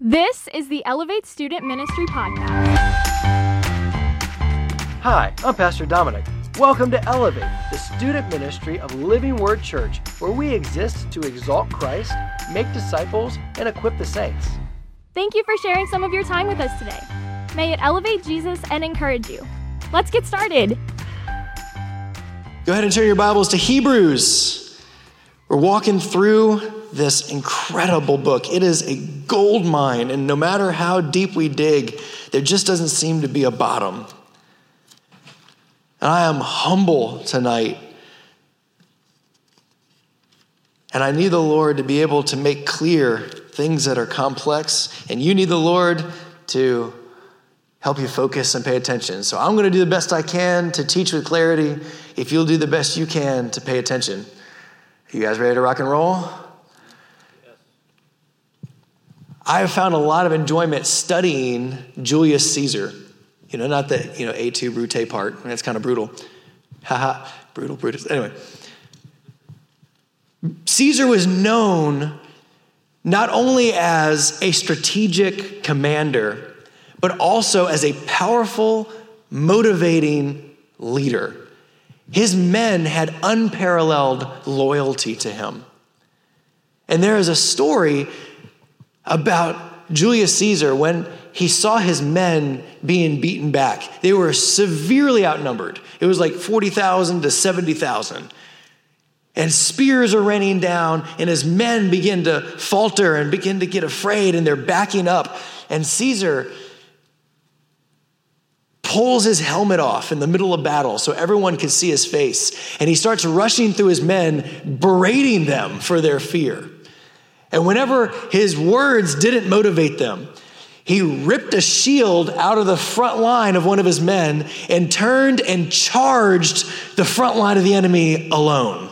This is the Elevate Student Ministry Podcast. Hi, I'm Pastor Dominic. Welcome to Elevate, the student ministry of Living Word Church, where we exist to exalt Christ, make disciples, and equip the saints. Thank you for sharing some of your time with us today. May it elevate Jesus and encourage you. Let's get started. Go ahead and turn your Bibles to Hebrews. We're walking through this incredible book. It is a gold mine, and no matter how deep we dig, there just doesn't seem to be a bottom. And I am humble tonight. And I need the Lord to be able to make clear things that are complex, and you need the Lord to help you focus and pay attention. So I'm going to do the best I can to teach with clarity if you'll do the best you can to pay attention. You guys ready to rock and roll? I have found a lot of enjoyment studying Julius Caesar. You know, not the, you know, Et tu, Brute part. That's kind of brutal. Haha, brutal, Brutus. Anyway. Caesar was known not only as a strategic commander, but also as a powerful, motivating leader. His men had unparalleled loyalty to him. And there is a story about Julius Caesar when he saw his men being beaten back. They were severely outnumbered. It was like 40,000 to 70,000. And spears are raining down, and his men begin to falter and begin to get afraid, and they're backing up. And Caesar pulls his helmet off in the middle of battle so everyone can see his face. And he starts rushing through his men, berating them for their fear. And whenever his words didn't motivate them, he ripped a shield out of the front line of one of his men and turned and charged the front line of the enemy alone.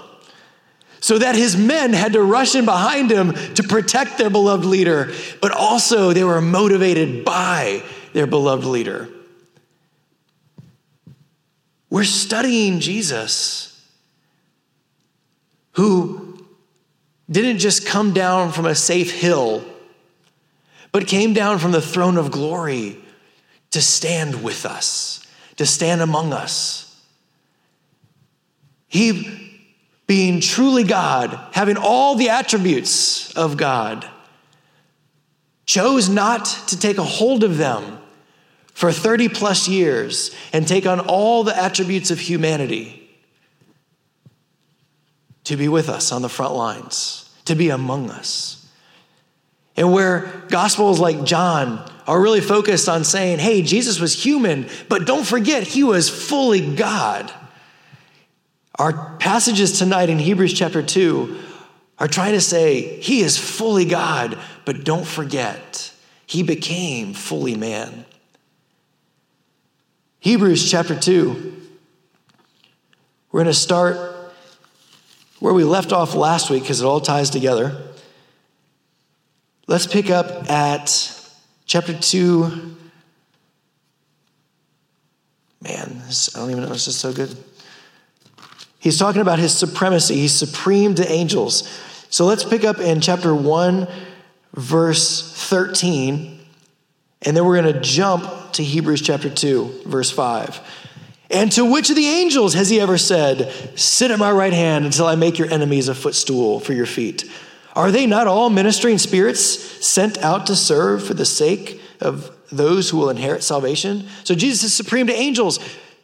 So that his men had to rush in behind him to protect their beloved leader, but also they were motivated by their beloved leader. We're studying Jesus, who didn't just come down from a safe hill, but came down from the throne of glory to stand with us, to stand among us. He, being truly God, having all the attributes of God, chose not to take a hold of them for 30 plus years and take on all the attributes of humanity to be with us on the front lines, to be among us. And where gospels like John are really focused on saying, hey, Jesus was human, but don't forget, he was fully God. Our passages tonight in Hebrews chapter 2 are trying to say, he is fully God, but don't forget, he became fully man. Hebrews chapter 2, we're going to start where we left off last week because it all ties together. Let's pick up at chapter 2. Man, this, I don't even know. This is so good. He's talking about his supremacy. He's supreme to angels. So let's pick up in chapter 1, verse 13, and then we're going to jump to Hebrews chapter 2, verse 5. And to which of the angels has he ever said, Sit at my right hand until I make your enemies a footstool for your feet? Are they not all ministering spirits sent out to serve for the sake of those who will inherit salvation? So Jesus is supreme to angels.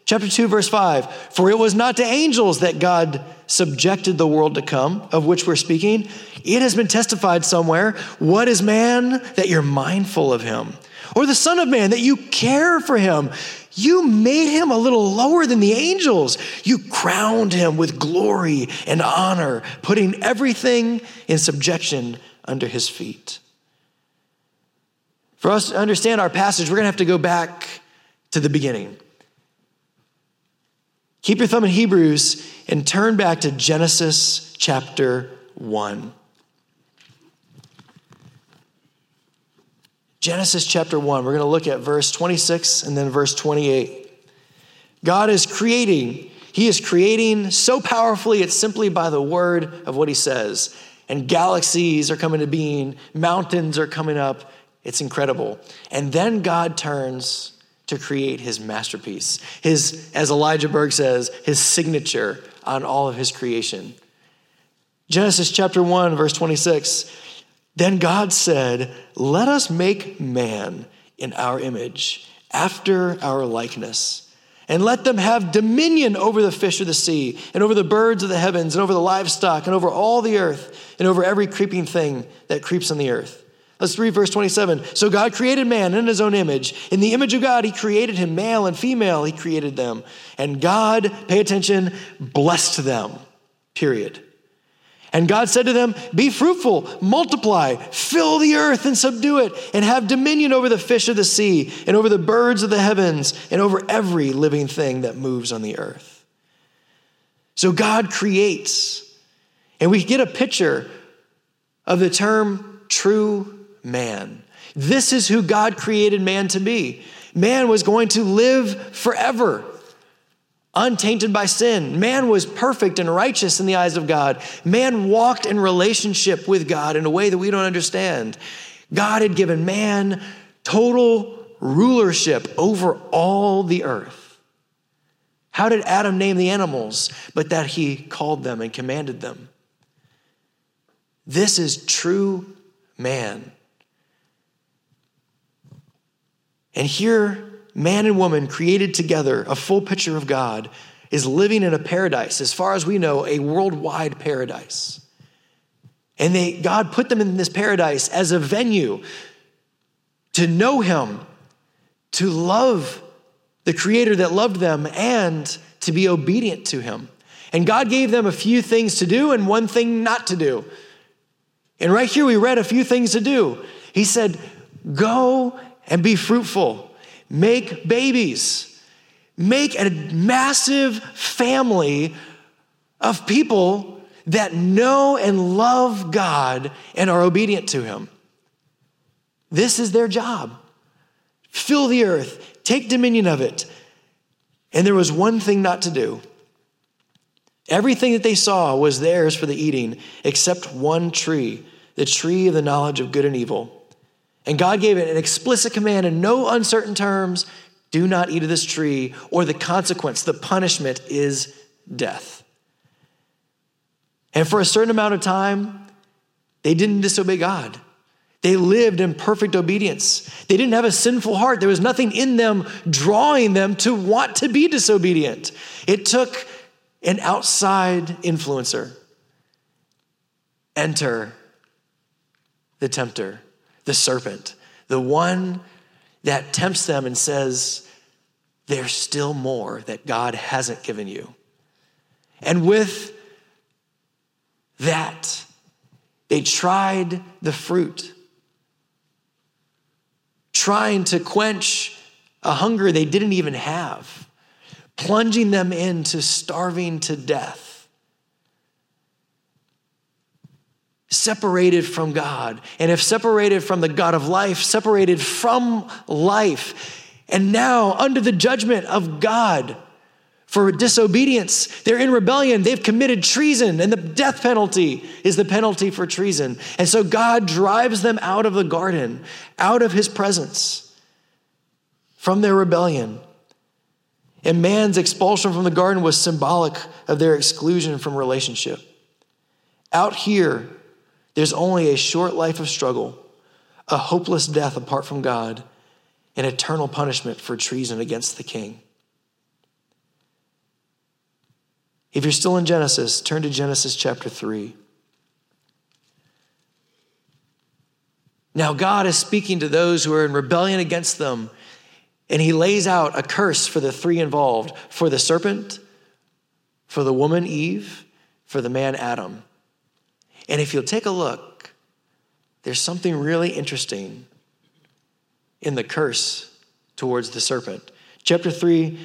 Chapter 2, verse 5 For it was not to angels that God subjected the world to come, of which we're speaking. It has been testified somewhere What is man that you're mindful of him? Or the Son of Man that you care for him? You made him a little lower than the angels. You crowned him with glory and honor, putting everything in subjection under his feet. For us to understand our passage, we're going to have to go back to the beginning. Keep your thumb in Hebrews and turn back to Genesis chapter 1. Genesis chapter 1, we're going to look at verse 26 and then verse 28. God is creating, He is creating so powerfully, it's simply by the word of what He says. And galaxies are coming to being, mountains are coming up, It's incredible. And then God turns to create his masterpiece, his, as Elijah Berg says, his signature on all of his creation. Genesis chapter 1, verse 26. Then God said, Let us make man in our image, after our likeness, and let them have dominion over the fish of the sea, and over the birds of the heavens, and over the livestock, and over all the earth, and over every creeping thing that creeps on the earth. Let's read verse 27. So God created man in his own image. In the image of God, he created him, male and female, he created them. And God, pay attention, blessed them. Period. And God said to them, Be fruitful, multiply, fill the earth and subdue it, and have dominion over the fish of the sea, and over the birds of the heavens, and over every living thing that moves on the earth. So God creates, and we get a picture of the term true man. This is who God created man to be. Man was going to live forever, untainted by sin. Man was perfect and righteous in the eyes of God. Man walked in relationship with God in a way that we don't understand. God had given man total rulership over all the earth. How did Adam name the animals? But that he called them and commanded them. This is true man. And here, man and woman created together, a full picture of God, is living in a paradise, as far as we know, a worldwide paradise. And they, God put them in this paradise as a venue to know Him, to love the Creator that loved them, and to be obedient to Him. And God gave them a few things to do and one thing not to do. And right here, we read a few things to do. He said, Go and be fruitful. Make babies. Make a massive family of people that know and love God and are obedient to Him. This is their job. Fill the earth, take dominion of it. And there was one thing not to do. Everything that they saw was theirs for the eating, except one tree, the tree of the knowledge of good and evil. And God gave it an explicit command in no uncertain terms do not eat of this tree, or the consequence, the punishment is death. And for a certain amount of time, they didn't disobey God. They lived in perfect obedience. They didn't have a sinful heart. There was nothing in them drawing them to want to be disobedient. It took an outside influencer. Enter the tempter the serpent, the one that tempts them and says, There's still more that God hasn't given you. And with that, they tried the fruit, trying to quench a hunger they didn't even have, plunging them into starving to death. Separated from God. And if separated from the God of life, separated from life, and now under the judgment of God for disobedience, they're in rebellion, they've committed treason, and the death penalty is the penalty for treason. And so God drives them out of the garden, out of his presence, from their rebellion. And man's expulsion from the garden was symbolic of their exclusion from relationship. Out here, there's only a short life of struggle, a hopeless death apart from God, and eternal punishment for treason against the king. If you're still in Genesis, turn to Genesis chapter 3. Now, God is speaking to those who are in rebellion against them, and He lays out a curse for the three involved for the serpent, for the woman Eve, for the man Adam. And if you'll take a look, there's something really interesting in the curse towards the serpent. Chapter 3,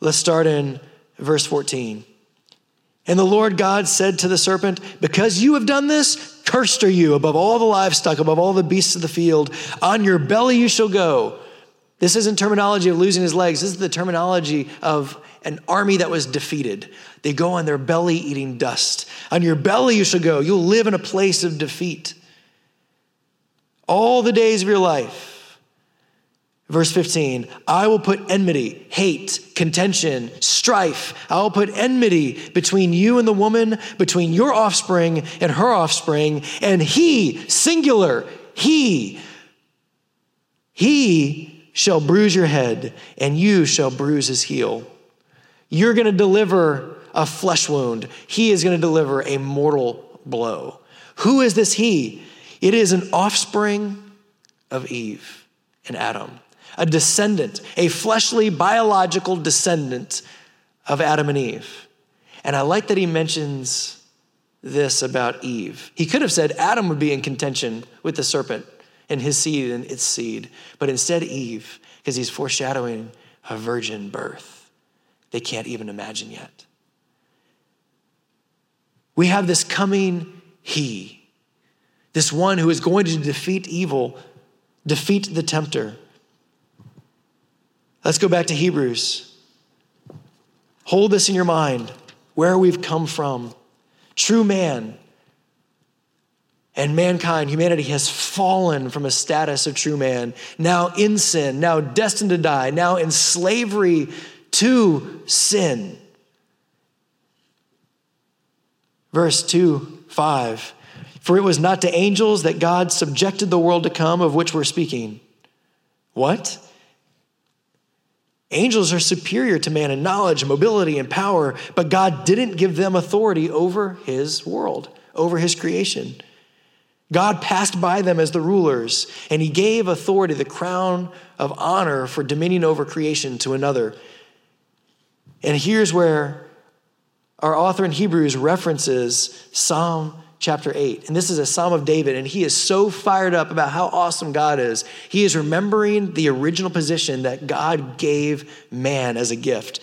let's start in verse 14. And the Lord God said to the serpent, Because you have done this, cursed are you above all the livestock, above all the beasts of the field. On your belly you shall go. This isn't terminology of losing his legs. This is the terminology of an army that was defeated. They go on their belly eating dust. On your belly you shall go. You'll live in a place of defeat. all the days of your life. Verse 15, I will put enmity, hate, contention, strife. I will put enmity between you and the woman, between your offspring and her offspring, and he, singular, he, he shall bruise your head, and you shall bruise his heel. You're going to deliver a flesh wound. He is going to deliver a mortal blow. Who is this he? It is an offspring of Eve and Adam, a descendant, a fleshly, biological descendant of Adam and Eve. And I like that he mentions this about Eve. He could have said Adam would be in contention with the serpent and his seed and its seed, but instead Eve, because he's foreshadowing a virgin birth they can't even imagine yet. We have this coming He, this one who is going to defeat evil, defeat the tempter. Let's go back to Hebrews. Hold this in your mind where we've come from. True man and mankind, humanity has fallen from a status of true man, now in sin, now destined to die, now in slavery to sin. Verse 2 5 For it was not to angels that God subjected the world to come of which we're speaking. What? Angels are superior to man in knowledge, mobility, and power, but God didn't give them authority over his world, over his creation. God passed by them as the rulers, and he gave authority, the crown of honor for dominion over creation, to another. And here's where our author in Hebrews references Psalm chapter 8. And this is a Psalm of David, and he is so fired up about how awesome God is. He is remembering the original position that God gave man as a gift.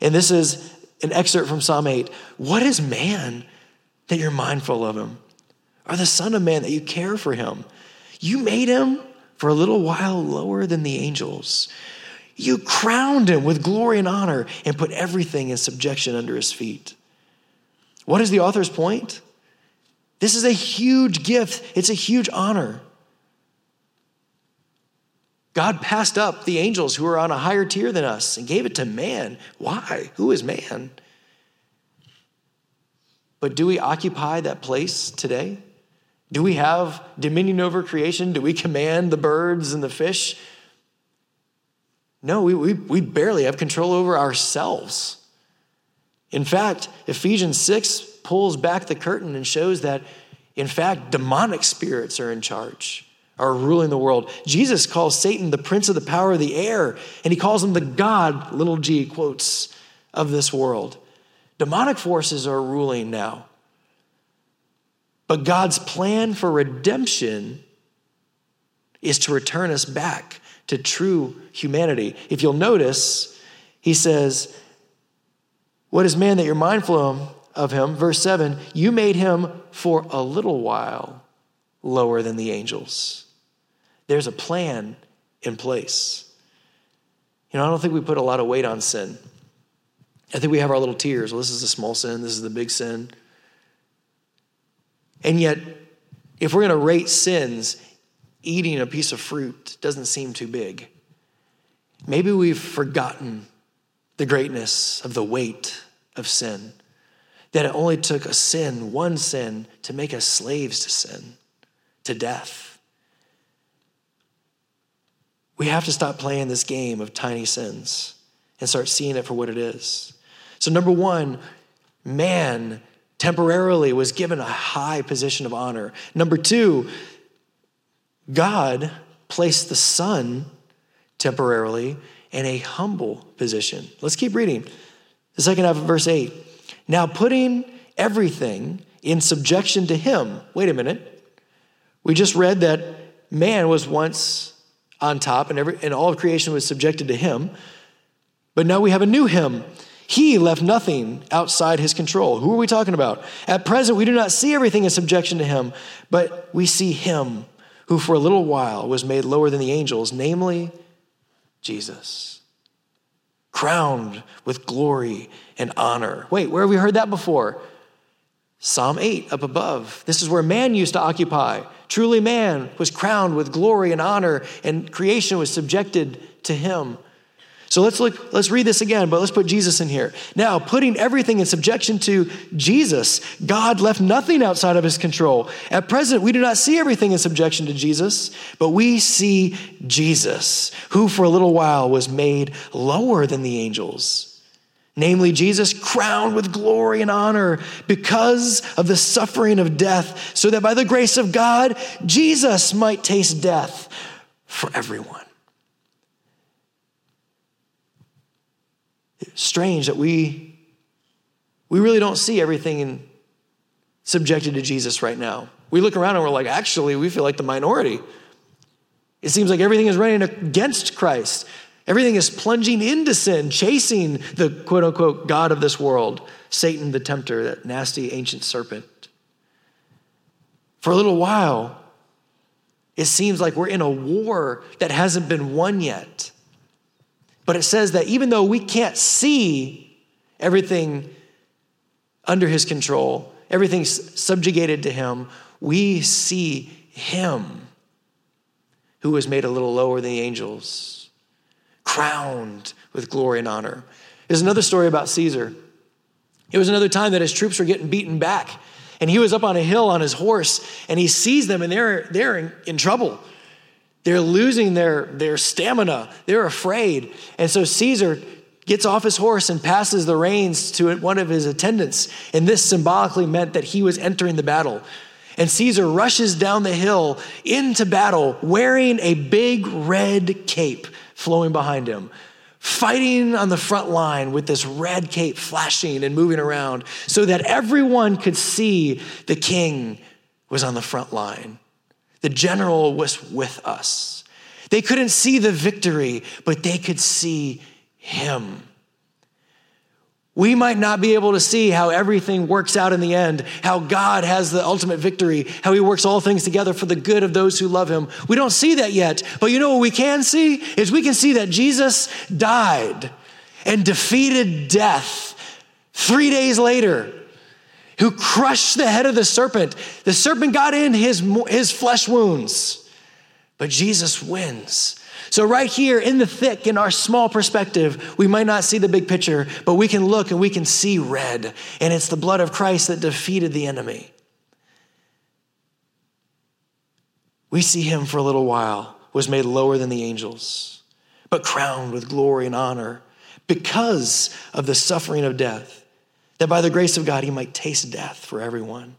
And this is an excerpt from Psalm 8. What is man that you're mindful of him? Or the Son of Man that you care for him? You made him for a little while lower than the angels. You crowned him with glory and honor and put everything in subjection under his feet. What is the author's point? This is a huge gift, it's a huge honor. God passed up the angels who are on a higher tier than us and gave it to man. Why? Who is man? But do we occupy that place today? Do we have dominion over creation? Do we command the birds and the fish? No, we, we, we barely have control over ourselves. In fact, Ephesians 6 pulls back the curtain and shows that, in fact, demonic spirits are in charge, are ruling the world. Jesus calls Satan the prince of the power of the air, and he calls him the God, little g quotes, of this world. Demonic forces are ruling now. But God's plan for redemption is to return us back to true humanity. If you'll notice, he says, What is man that you're mindful of him? Verse 7 You made him for a little while lower than the angels. There's a plan in place. You know, I don't think we put a lot of weight on sin. I think we have our little tiers. Well, this is a small sin, this is the big sin. And yet, if we're going to rate sins, eating a piece of fruit doesn't seem too big. Maybe we've forgotten the greatness of the weight of sin, that it only took a sin, one sin, to make us slaves to sin, to death. We have to stop playing this game of tiny sins and start seeing it for what it is. So, number one, man temporarily was given a high position of honor. Number two, God placed the Son temporarily in a humble position. Let's keep reading. The second half of verse 8. Now, putting everything in subjection to Him. Wait a minute. We just read that man was once on top and, every, and all of creation was subjected to Him. But now we have a new Him. He left nothing outside his control. Who are we talking about? At present, we do not see everything in subjection to him, but we see him who for a little while was made lower than the angels, namely Jesus, crowned with glory and honor. Wait, where have we heard that before? Psalm 8 up above. This is where man used to occupy. Truly, man was crowned with glory and honor, and creation was subjected to him. So let's look, let's read this again, but let's put Jesus in here. Now, putting everything in subjection to Jesus, God left nothing outside of his control. At present, we do not see everything in subjection to Jesus, but we see Jesus, who for a little while was made lower than the angels namely Jesus, crowned with glory and honor because of the suffering of death, so that by the grace of God, Jesus might taste death for everyone. Strange that we, we really don't see everything in, subjected to Jesus right now. We look around and we're like, actually, we feel like the minority. It seems like everything is running against Christ. Everything is plunging into sin, chasing the quote unquote God of this world, Satan the tempter, that nasty ancient serpent. For a little while, it seems like we're in a war that hasn't been won yet. But it says that even though we can't see everything under his control, everything's subjugated to him, we see him who was made a little lower than the angels crowned with glory and honor. There's another story about Caesar. It was another time that his troops were getting beaten back, and he was up on a hill on his horse, and he sees them, and they're, they're in, in trouble. They're losing their, their stamina, they're afraid. And so Caesar gets off his horse and passes the reins to one of his attendants, and this symbolically meant that he was entering the battle. And Caesar rushes down the hill into battle wearing a big red cape flowing behind him, fighting on the front line with this red cape flashing and moving around so that everyone could see the king was on the front line. The general was with us. They couldn't see the victory, but they could see him. We might not be able to see how everything works out in the end, how God has the ultimate victory, how he works all things together for the good of those who love him. We don't see that yet. But you know what we can see? Is we can see that Jesus died and defeated death three days later, who crushed the head of the serpent. The serpent got in his, his flesh wounds, but Jesus wins. So, right here in the thick, in our small perspective, we might not see the big picture, but we can look and we can see red. And it's the blood of Christ that defeated the enemy. We see him for a little while, was made lower than the angels, but crowned with glory and honor because of the suffering of death, that by the grace of God he might taste death for everyone.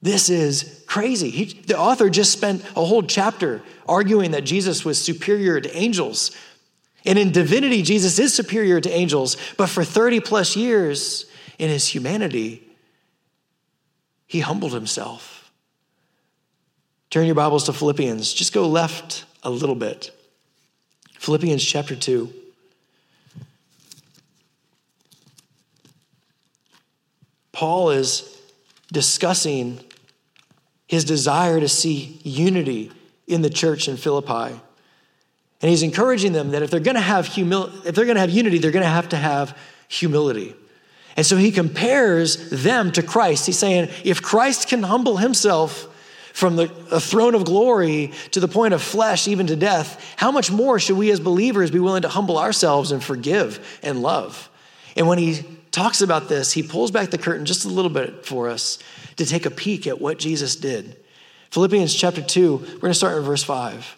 This is crazy. He, the author just spent a whole chapter arguing that Jesus was superior to angels. And in divinity, Jesus is superior to angels, but for 30 plus years in his humanity, he humbled himself. Turn your Bibles to Philippians. Just go left a little bit. Philippians chapter 2. Paul is discussing his desire to see unity in the church in Philippi. And he's encouraging them that if they're going to have humil- if they're going to have unity, they're going to have to have humility. And so he compares them to Christ. He's saying, if Christ can humble himself from the throne of glory to the point of flesh, even to death, how much more should we as believers be willing to humble ourselves and forgive and love? And when he talks about this, he pulls back the curtain just a little bit for us to take a peek at what Jesus did. Philippians chapter 2, we're going to start in verse 5.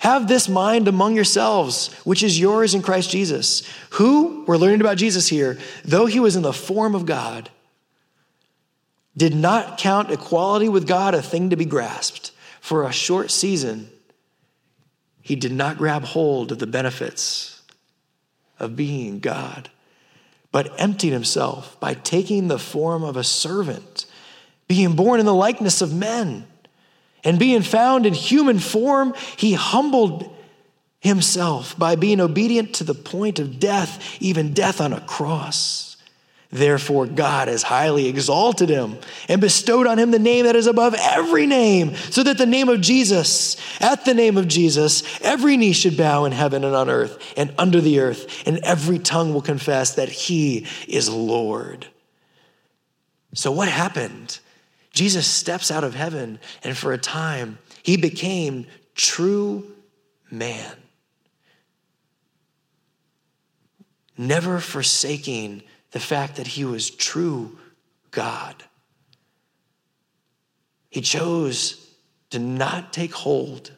Have this mind among yourselves, which is yours in Christ Jesus, who, we're learning about Jesus here, though he was in the form of God, did not count equality with God a thing to be grasped. For a short season, he did not grab hold of the benefits of being God but emptied himself by taking the form of a servant, being born in the likeness of men. And being found in human form, he humbled himself by being obedient to the point of death, even death on a cross. Therefore, God has highly exalted him and bestowed on him the name that is above every name, so that the name of Jesus, at the name of Jesus, every knee should bow in heaven and on earth and under the earth, and every tongue will confess that he is Lord So, what happened? Jesus steps out of heaven, and for a time, he became true man. Never forsaking the fact that he was true God. He chose to not take hold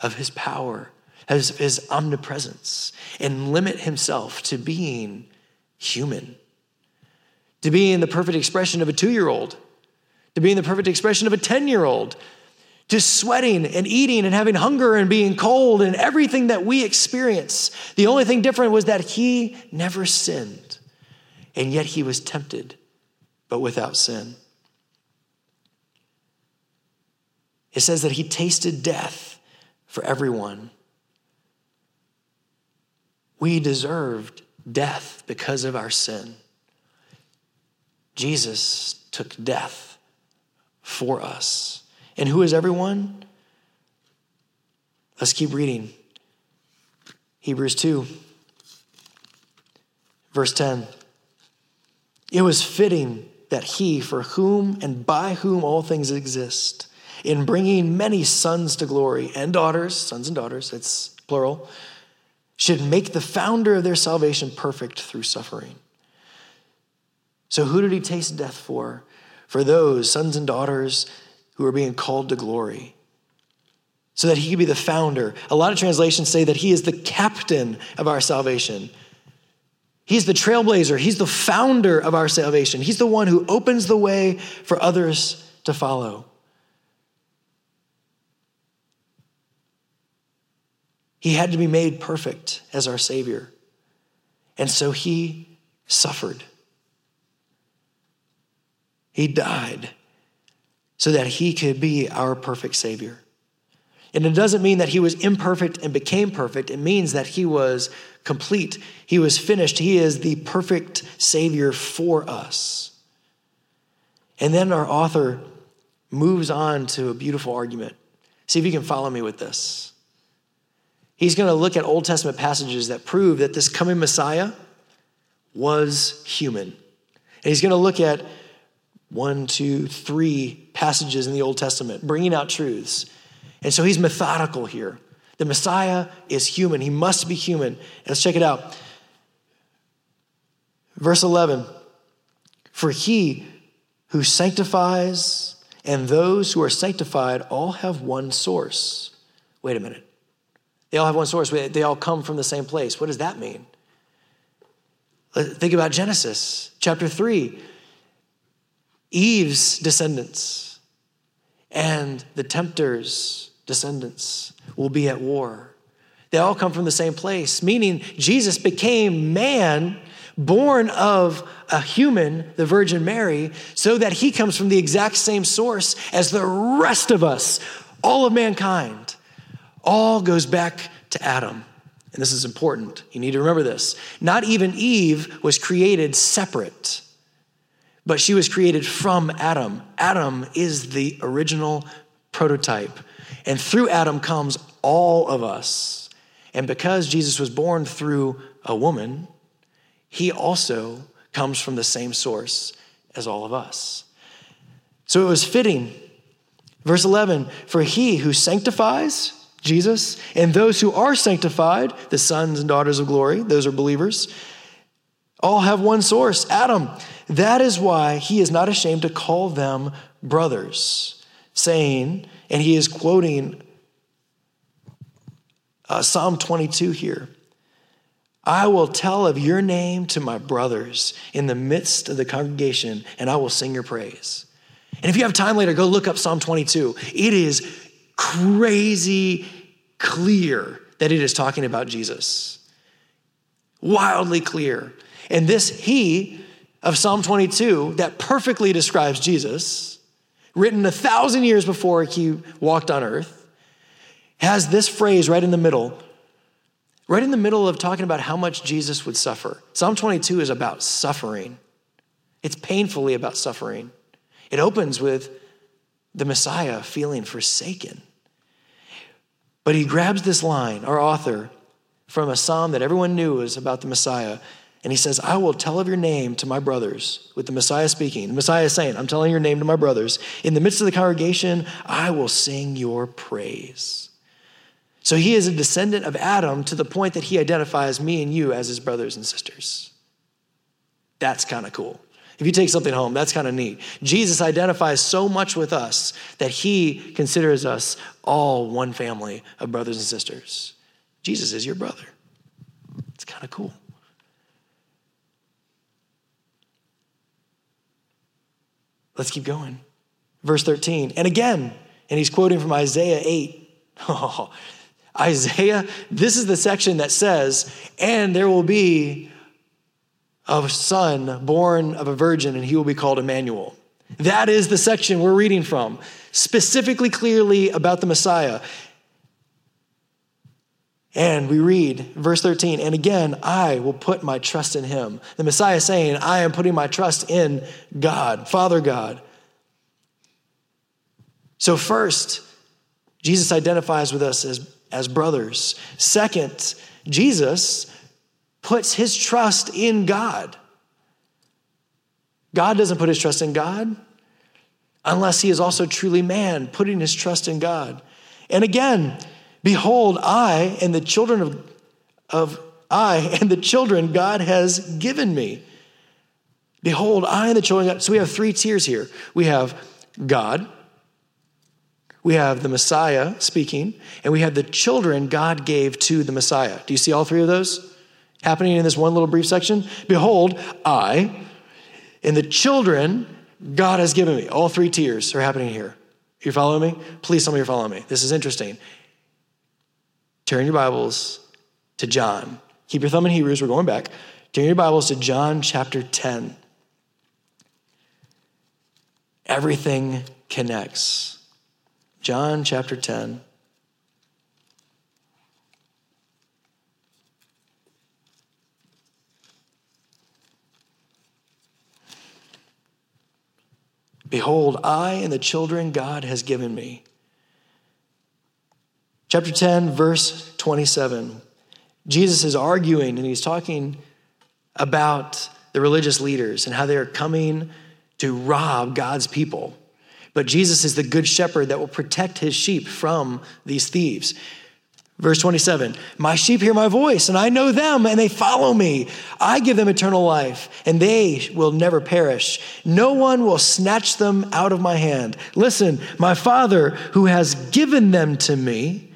of his power, his, his omnipresence, and limit himself to being human, to being the perfect expression of a two year old, to being the perfect expression of a 10 year old, to sweating and eating and having hunger and being cold and everything that we experience. The only thing different was that he never sinned, and yet he was tempted, but without sin. It says that he tasted death for everyone. We deserved death because of our sin. Jesus took death for us. And who is everyone? Let's keep reading. Hebrews 2, verse 10. It was fitting that he, for whom and by whom all things exist, in bringing many sons to glory and daughters, sons and daughters, it's plural, should make the founder of their salvation perfect through suffering. So, who did he taste death for? For those sons and daughters who are being called to glory, so that he could be the founder. A lot of translations say that he is the captain of our salvation. He's the trailblazer, he's the founder of our salvation. He's the one who opens the way for others to follow. He had to be made perfect as our Savior. And so he suffered. He died so that he could be our perfect Savior. And it doesn't mean that he was imperfect and became perfect. It means that he was complete. He was finished. He is the perfect Savior for us. And then our author moves on to a beautiful argument. See if you can follow me with this. He's going to look at Old Testament passages that prove that this coming Messiah was human. And he's going to look at one, two, three passages in the Old Testament, bringing out truths. And so he's methodical here. The Messiah is human, he must be human. Let's check it out. Verse 11 For he who sanctifies and those who are sanctified all have one source. Wait a minute. They all have one source. They all come from the same place. What does that mean? Think about Genesis chapter 3. Eve's descendants and the tempter's descendants will be at war. They all come from the same place, meaning Jesus became man, born of a human, the Virgin Mary, so that he comes from the exact same source as the rest of us, all of mankind all goes back to Adam. And this is important. You need to remember this. Not even Eve was created separate, but she was created from Adam. Adam is the original prototype. And through Adam comes all of us. And because Jesus was born through a woman, he also comes from the same source as all of us. So it was fitting. Verse 11 For he who sanctifies, Jesus, and those who are sanctified, the sons and daughters of glory, those are believers, all have one source, Adam. That is why he is not ashamed to call them brothers, saying, and he is quoting uh, Psalm 22 here. I will tell of your name to my brothers in the midst of the congregation, and I will sing your praise. And if you have time later, go look up Psalm 22. It is crazy clear that it is talking about Jesus. Wildly clear. And this he of Psalm 22 that perfectly describes Jesus, written a thousand years before he walked on earth, has this phrase right in the middle, right in the middle of talking about how much Jesus would suffer. Psalm 22 is about suffering, it's painfully about suffering. It opens with the Messiah feeling forsaken. But he grabs this line, our author, from a psalm that everyone knew was about the Messiah, And he says, I will tell of your name to my brothers, with the Messiah speaking. The Messiah is saying, I'm telling your name to my brothers. In the midst of the congregation, I will sing your praise. So he is a descendant of Adam to the point that he identifies me and you as his brothers and sisters. That's kind of cool. If you take something home, that's kind of neat. Jesus identifies so much with us that he considers us all one family of brothers and sisters. Jesus is your brother. It's kind of cool. Let's keep going. Verse 13. And again, and he's quoting from Isaiah 8. Oh, Isaiah, this is the section that says, and there will be a son born of a virgin, and he will be called Emmanuel. That is the section we're reading from, specifically, clearly about the Messiah. And we read verse 13, and again, I will put my trust in him. The Messiah saying, I am putting my trust in God, Father God. So, first, Jesus identifies with us as, as brothers. Second, Jesus puts his trust in God. God doesn't put his trust in God unless he is also truly man, putting his trust in God. And again, Behold, I and the children of, of I and the children God has given me. Behold, I and the children. So we have three tiers here. We have God, we have the Messiah speaking, and we have the children God gave to the Messiah. Do you see all three of those happening in this one little brief section? Behold, I and the children God has given me. All three tiers are happening here. You following me? Please me you're following me. This is interesting. Turn your Bibles to John. Keep your thumb in Hebrews, we're going back. Turn your Bibles to John chapter 10. Everything connects. John chapter 10. Behold, I and the children God has given me Chapter 10, verse 27. Jesus is arguing and he's talking about the religious leaders and how they are coming to rob God's people. But Jesus is the good shepherd that will protect his sheep from these thieves. Verse 27 My sheep hear my voice, and I know them, and they follow me. I give them eternal life, and they will never perish. No one will snatch them out of my hand. Listen, my Father, who has given them to me,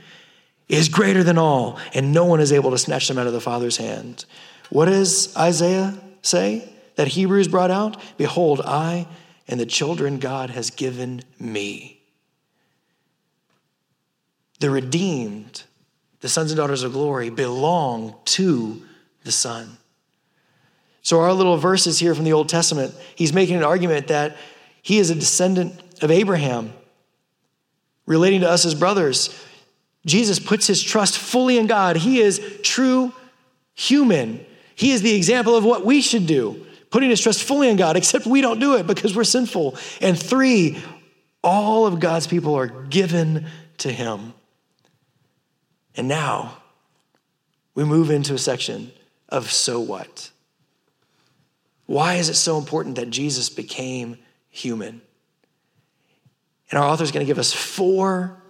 is greater than all, and no one is able to snatch them out of the Father's hand. What does Isaiah say that Hebrews brought out? Behold, I and the children God has given me. The redeemed, the sons and daughters of glory, belong to the Son. So, our little verses here from the Old Testament, he's making an argument that he is a descendant of Abraham, relating to us as brothers. Jesus puts his trust fully in God. He is true human. He is the example of what we should do, putting his trust fully in God, except we don't do it because we're sinful. And three, all of God's people are given to him. And now we move into a section of so what? Why is it so important that Jesus became human? And our author is going to give us four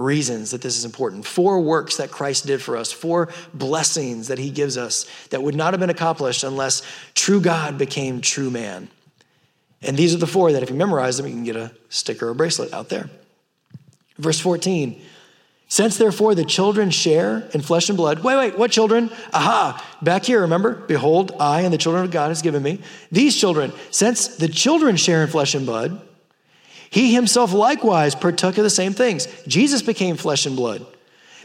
reasons that this is important. Four works that Christ did for us, four blessings that he gives us that would not have been accomplished unless true God became true man. And these are the four that if you memorize them, you can get a sticker or a bracelet out there. Verse 14. Since therefore the children share in flesh and blood, wait, wait, what children? Aha, back here, remember? Behold, I and the children of God has given me. These children, since the children share in flesh and blood, he himself likewise partook of the same things. Jesus became flesh and blood,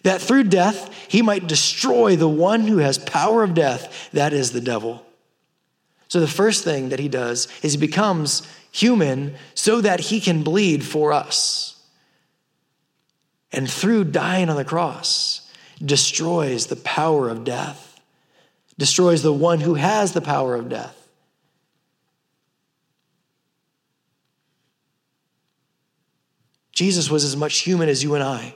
that through death he might destroy the one who has power of death, that is the devil. So the first thing that he does is he becomes human so that he can bleed for us. And through dying on the cross, destroys the power of death, destroys the one who has the power of death. Jesus was as much human as you and I.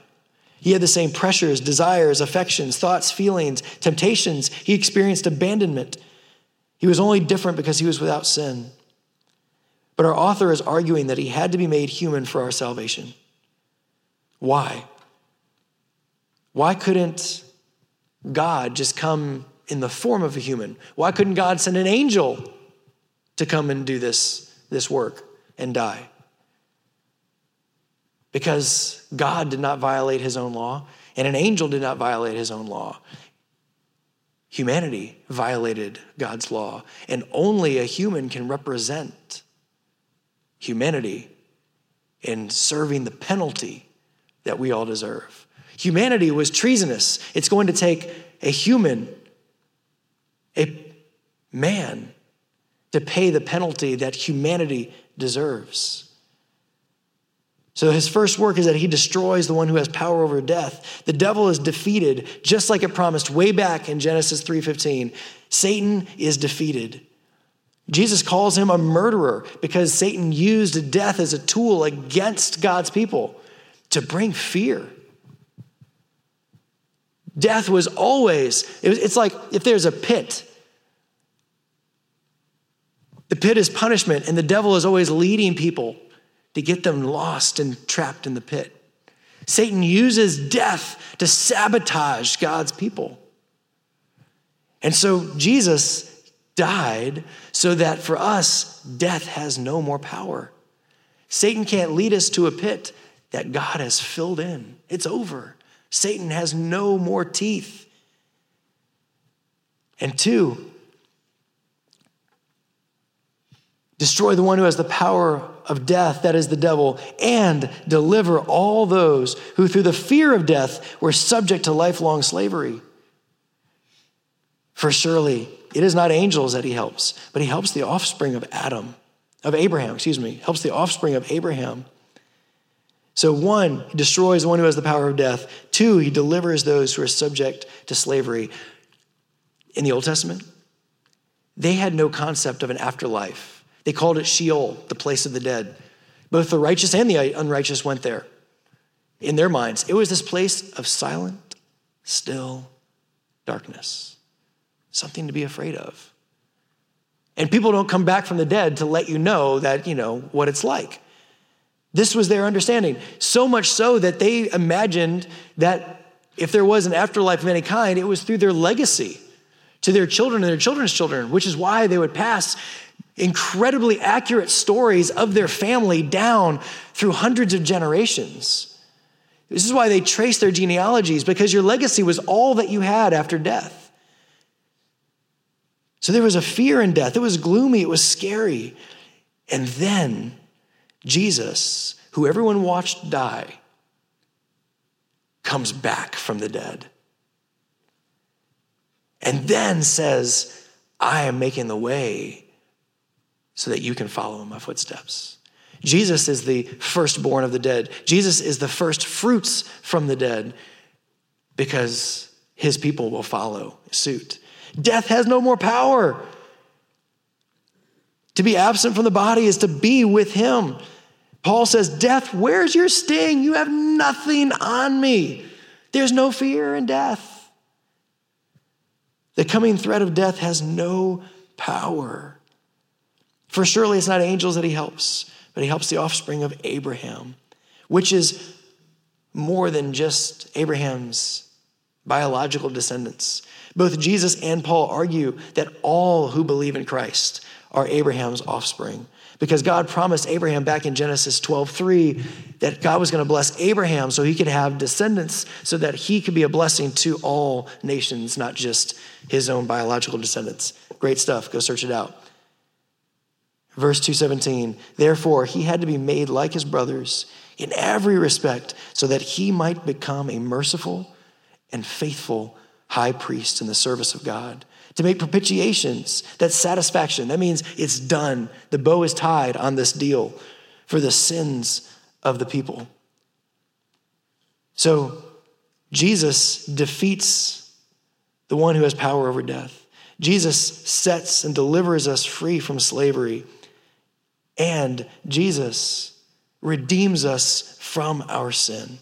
He had the same pressures, desires, affections, thoughts, feelings, temptations. He experienced abandonment. He was only different because he was without sin. But our author is arguing that he had to be made human for our salvation. Why? Why couldn't God just come in the form of a human? Why couldn't God send an angel to come and do this, this work and die? Because God did not violate his own law, and an angel did not violate his own law. Humanity violated God's law, and only a human can represent humanity in serving the penalty that we all deserve. Humanity was treasonous. It's going to take a human, a man, to pay the penalty that humanity deserves. So his first work is that he destroys the one who has power over death. The devil is defeated just like it promised way back in Genesis 3:15. Satan is defeated. Jesus calls him a murderer because Satan used death as a tool against God's people to bring fear. Death was always, it's like if there's a pit, the pit is punishment, and the devil is always leading people to get them lost and trapped in the pit. Satan uses death to sabotage God's people. And so Jesus died so that for us, death has no more power. Satan can't lead us to a pit that God has filled in. It's over. Satan has no more teeth. And two, destroy the one who has the power of death, that is the devil, and deliver all those who, through the fear of death, were subject to lifelong slavery. For surely it is not angels that he helps, but he helps the offspring of Adam, of Abraham, excuse me, helps the offspring of Abraham. So, one, he destroys the one who has the power of death. Two, he delivers those who are subject to slavery. In the Old Testament, they had no concept of an afterlife. They called it Sheol, the place of the dead. Both the righteous and the unrighteous went there. In their minds, it was this place of silent, still darkness something to be afraid of. And people don't come back from the dead to let you know that, you know, what it's like. This was their understanding. So much so that they imagined that if there was an afterlife of any kind, it was through their legacy to their children and their children's children, which is why they would pass incredibly accurate stories of their family down through hundreds of generations. This is why they trace their genealogies, because your legacy was all that you had after death. So there was a fear in death. It was gloomy, it was scary. And then Jesus, who everyone watched die, comes back from the dead. And then says, I am making the way so that you can follow in my footsteps. Jesus is the firstborn of the dead. Jesus is the first fruits from the dead because his people will follow suit. Death has no more power. To be absent from the body is to be with him. Paul says, Death, where's your sting? You have nothing on me. There's no fear in death. The coming threat of death has no power. For surely it's not angels that he helps, but he helps the offspring of Abraham, which is more than just Abraham's biological descendants. Both Jesus and Paul argue that all who believe in Christ are Abraham's offspring. Because God promised Abraham back in Genesis 12, 3, that God was going to bless Abraham so he could have descendants, so that he could be a blessing to all nations, not just his own biological descendants. Great stuff. Go search it out. Verse 217, therefore he had to be made like his brothers in every respect, so that he might become a merciful and faithful high priest in the service of God. To make propitiations, that's satisfaction. That means it's done. The bow is tied on this deal for the sins of the people. So Jesus defeats the one who has power over death. Jesus sets and delivers us free from slavery. And Jesus redeems us from our sin.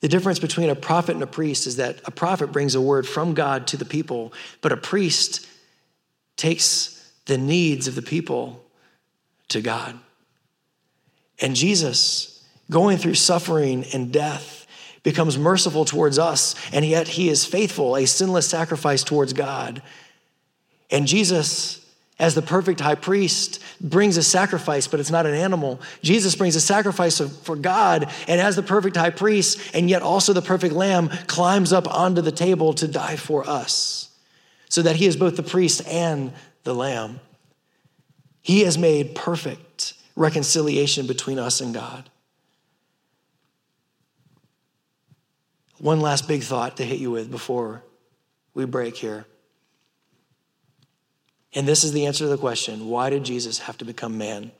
The difference between a prophet and a priest is that a prophet brings a word from God to the people, but a priest takes the needs of the people to God. And Jesus, going through suffering and death, becomes merciful towards us, and yet he is faithful, a sinless sacrifice towards God. And Jesus as the perfect high priest brings a sacrifice, but it's not an animal. Jesus brings a sacrifice for God, and as the perfect high priest, and yet also the perfect lamb, climbs up onto the table to die for us, so that he is both the priest and the lamb. He has made perfect reconciliation between us and God. One last big thought to hit you with before we break here. And this is the answer to the question why did Jesus have to become man?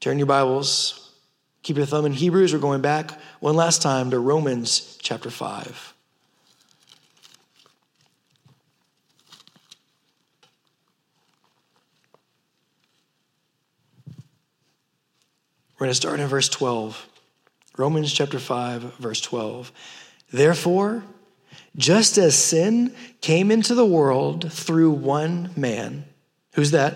Turn your Bibles, keep your thumb in Hebrews. We're going back one last time to Romans chapter 5. We're going to start in verse 12. Romans chapter 5, verse 12. Therefore, just as sin came into the world through one man, who's that?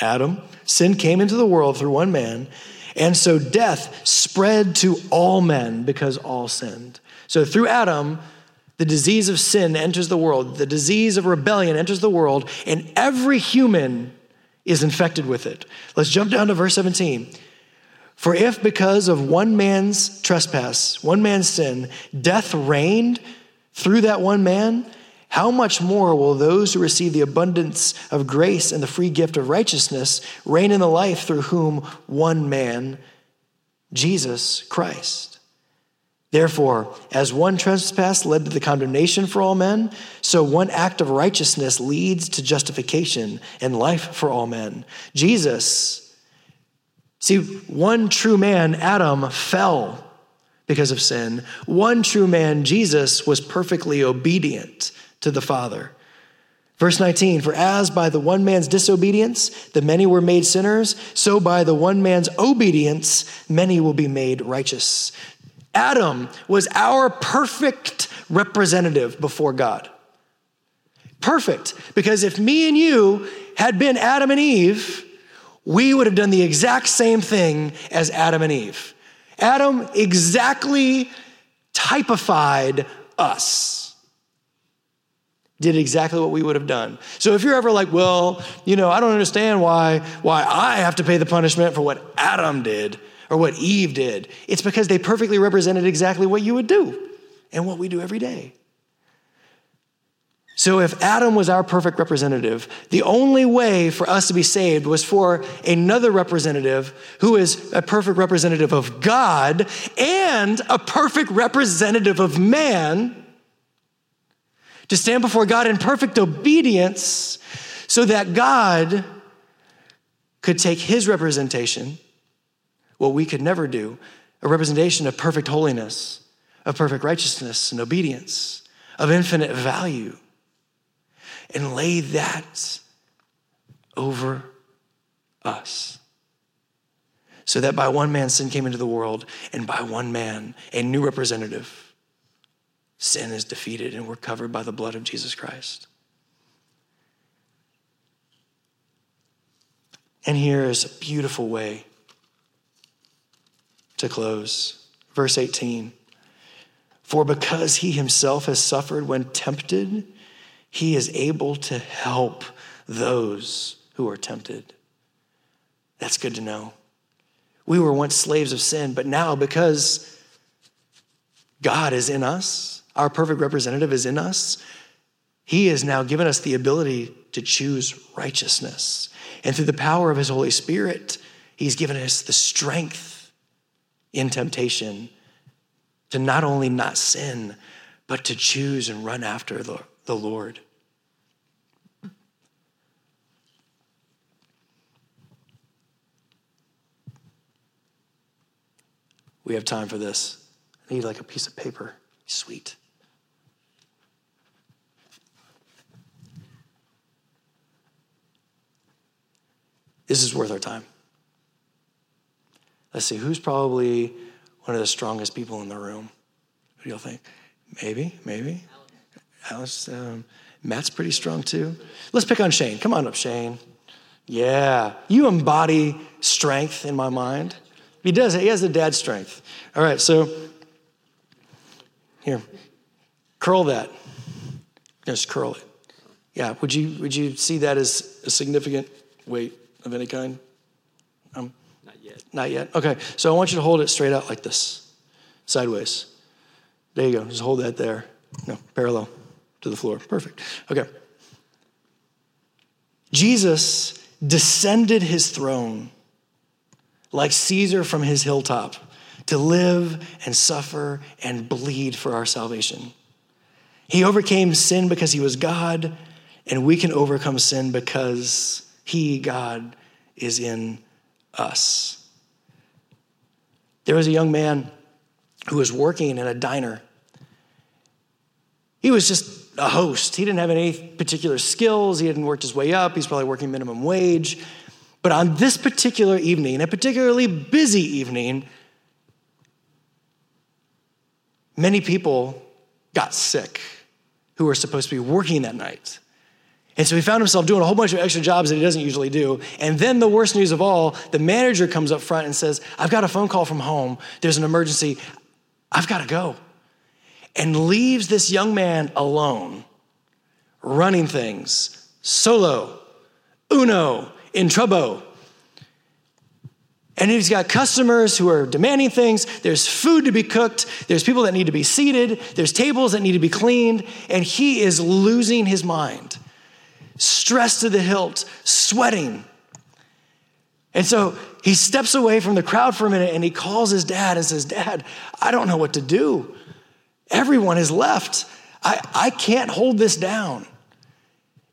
Adam. Sin came into the world through one man, and so death spread to all men because all sinned. So through Adam, the disease of sin enters the world, the disease of rebellion enters the world, and every human is infected with it. Let's jump down to verse 17. For if because of one man's trespass, one man's sin, death reigned through that one man, how much more will those who receive the abundance of grace and the free gift of righteousness reign in the life through whom one man, Jesus Christ? Therefore, as one trespass led to the condemnation for all men, so one act of righteousness leads to justification and life for all men. Jesus, See, one true man, Adam, fell because of sin. One true man, Jesus, was perfectly obedient to the Father. Verse 19, for as by the one man's disobedience the many were made sinners, so by the one man's obedience many will be made righteous. Adam was our perfect representative before God. Perfect, because if me and you had been Adam and Eve, we would have done the exact same thing as Adam and Eve. Adam exactly typified us. Did exactly what we would have done. So if you're ever like, well, you know, I don't understand why why I have to pay the punishment for what Adam did or what Eve did. It's because they perfectly represented exactly what you would do and what we do every day. So, if Adam was our perfect representative, the only way for us to be saved was for another representative who is a perfect representative of God and a perfect representative of man to stand before God in perfect obedience so that God could take his representation, what we could never do, a representation of perfect holiness, of perfect righteousness and obedience, of infinite value and lay that over us. So that by one man sin came into the world, and by one man, a new representative, sin is defeated, and we're covered by the blood of Jesus Christ. And here is a beautiful way to close. Verse 18 For because he himself has suffered when tempted, he is able to help those who are tempted. That's good to know. We were once slaves of sin, but now because God is in us, our perfect representative is in us, He has now given us the ability to choose righteousness. And through the power of His Holy Spirit, He's given us the strength in temptation to not only not sin, but to choose and run after the, the Lord. We have time for this. I need like a piece of paper. Sweet. This is worth our time. Let's see, who's probably one of the strongest people in the room? Who do y'all think? Maybe, maybe. Alice, um, Matt's pretty strong too. Let's pick on Shane. Come on up, Shane. Yeah, you embody strength in my mind. He does. He has the dad strength. All right, so here, curl that. Just curl it. Yeah, would you would you see that as a significant weight of any kind? Um, not yet. Not yet. Okay, so I want you to hold it straight out like this, sideways. There you go. Just hold that there. No, parallel to the floor. Perfect. Okay. Jesus descended his throne like Caesar from his hilltop to live and suffer and bleed for our salvation. He overcame sin because he was God, and we can overcome sin because he, God, is in us. There was a young man who was working in a diner. He was just a host. He didn't have any particular skills. He hadn't worked his way up. He's probably working minimum wage. But on this particular evening, a particularly busy evening, many people got sick who were supposed to be working that night. And so he found himself doing a whole bunch of extra jobs that he doesn't usually do. And then the worst news of all, the manager comes up front and says, I've got a phone call from home. There's an emergency. I've got to go and leaves this young man alone, running things solo, uno, in trouble. And he's got customers who are demanding things. There's food to be cooked. There's people that need to be seated. There's tables that need to be cleaned. And he is losing his mind, stressed to the hilt, sweating. And so he steps away from the crowd for a minute and he calls his dad and says, Dad, I don't know what to do. Everyone has left. I, I can't hold this down.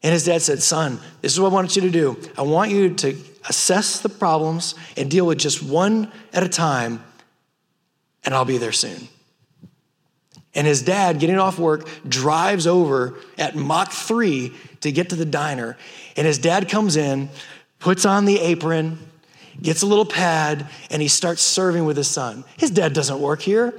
And his dad said, Son, this is what I want you to do. I want you to assess the problems and deal with just one at a time, and I'll be there soon. And his dad, getting off work, drives over at Mach 3 to get to the diner. And his dad comes in, puts on the apron, gets a little pad, and he starts serving with his son. His dad doesn't work here.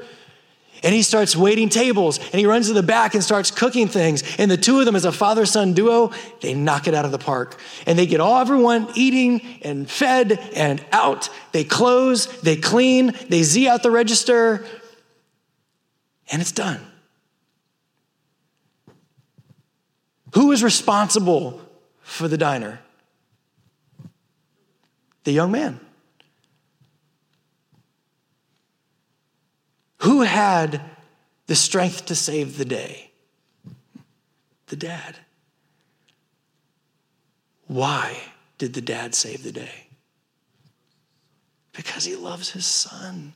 And he starts waiting tables and he runs to the back and starts cooking things. And the two of them, as a father son duo, they knock it out of the park. And they get all everyone eating and fed and out. They close, they clean, they Z out the register, and it's done. Who is responsible for the diner? The young man. Who had the strength to save the day? The dad. Why did the dad save the day? Because he loves his son.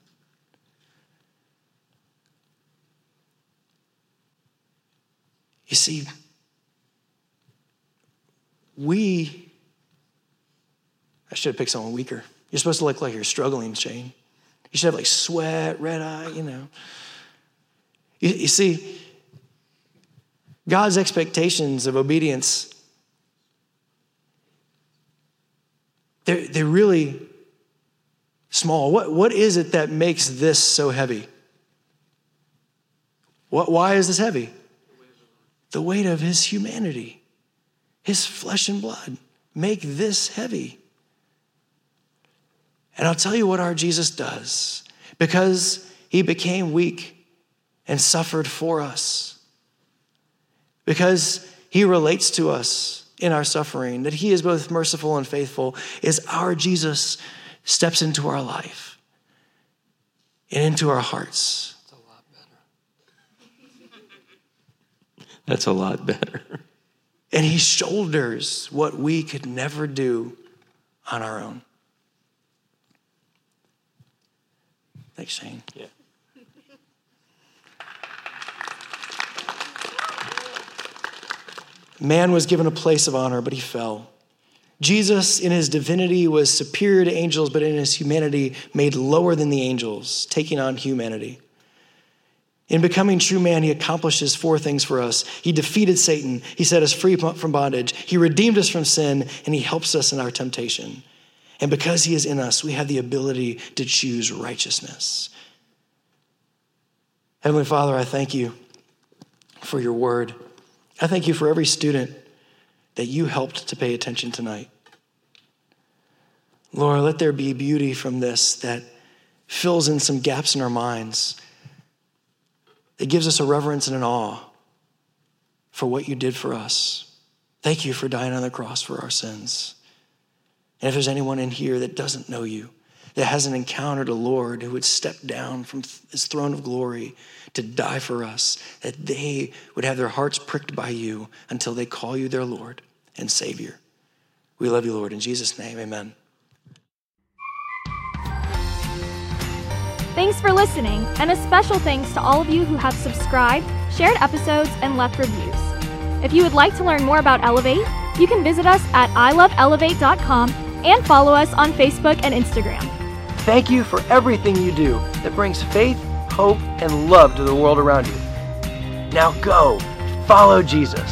You see, we, I should have picked someone weaker. You're supposed to look like you're struggling, Shane. You should have like sweat, red eye, you know. You, you see, God's expectations of obedience, they're, they're really small. What, what is it that makes this so heavy? What, why is this heavy? The weight of his humanity, his flesh and blood, make this heavy. And I'll tell you what our Jesus does because he became weak and suffered for us. Because he relates to us in our suffering, that he is both merciful and faithful, is our Jesus steps into our life and into our hearts. That's a lot better. That's a lot better. And he shoulders what we could never do on our own. Thanks, Shane. Yeah. Man was given a place of honor, but he fell. Jesus, in his divinity, was superior to angels, but in his humanity, made lower than the angels, taking on humanity. In becoming true man, he accomplishes four things for us. He defeated Satan, he set us free from bondage, he redeemed us from sin, and he helps us in our temptation. And because he is in us, we have the ability to choose righteousness. Heavenly Father, I thank you for your word. I thank you for every student that you helped to pay attention tonight. Lord, let there be beauty from this that fills in some gaps in our minds, that gives us a reverence and an awe for what you did for us. Thank you for dying on the cross for our sins. And if there's anyone in here that doesn't know you, that hasn't encountered a Lord who would step down from his throne of glory to die for us, that they would have their hearts pricked by you until they call you their Lord and Savior. We love you, Lord. In Jesus' name, amen. Thanks for listening, and a special thanks to all of you who have subscribed, shared episodes, and left reviews. If you would like to learn more about Elevate, you can visit us at iloveelevate.com and follow us on Facebook and Instagram. Thank you for everything you do that brings faith, hope, and love to the world around you. Now go, follow Jesus.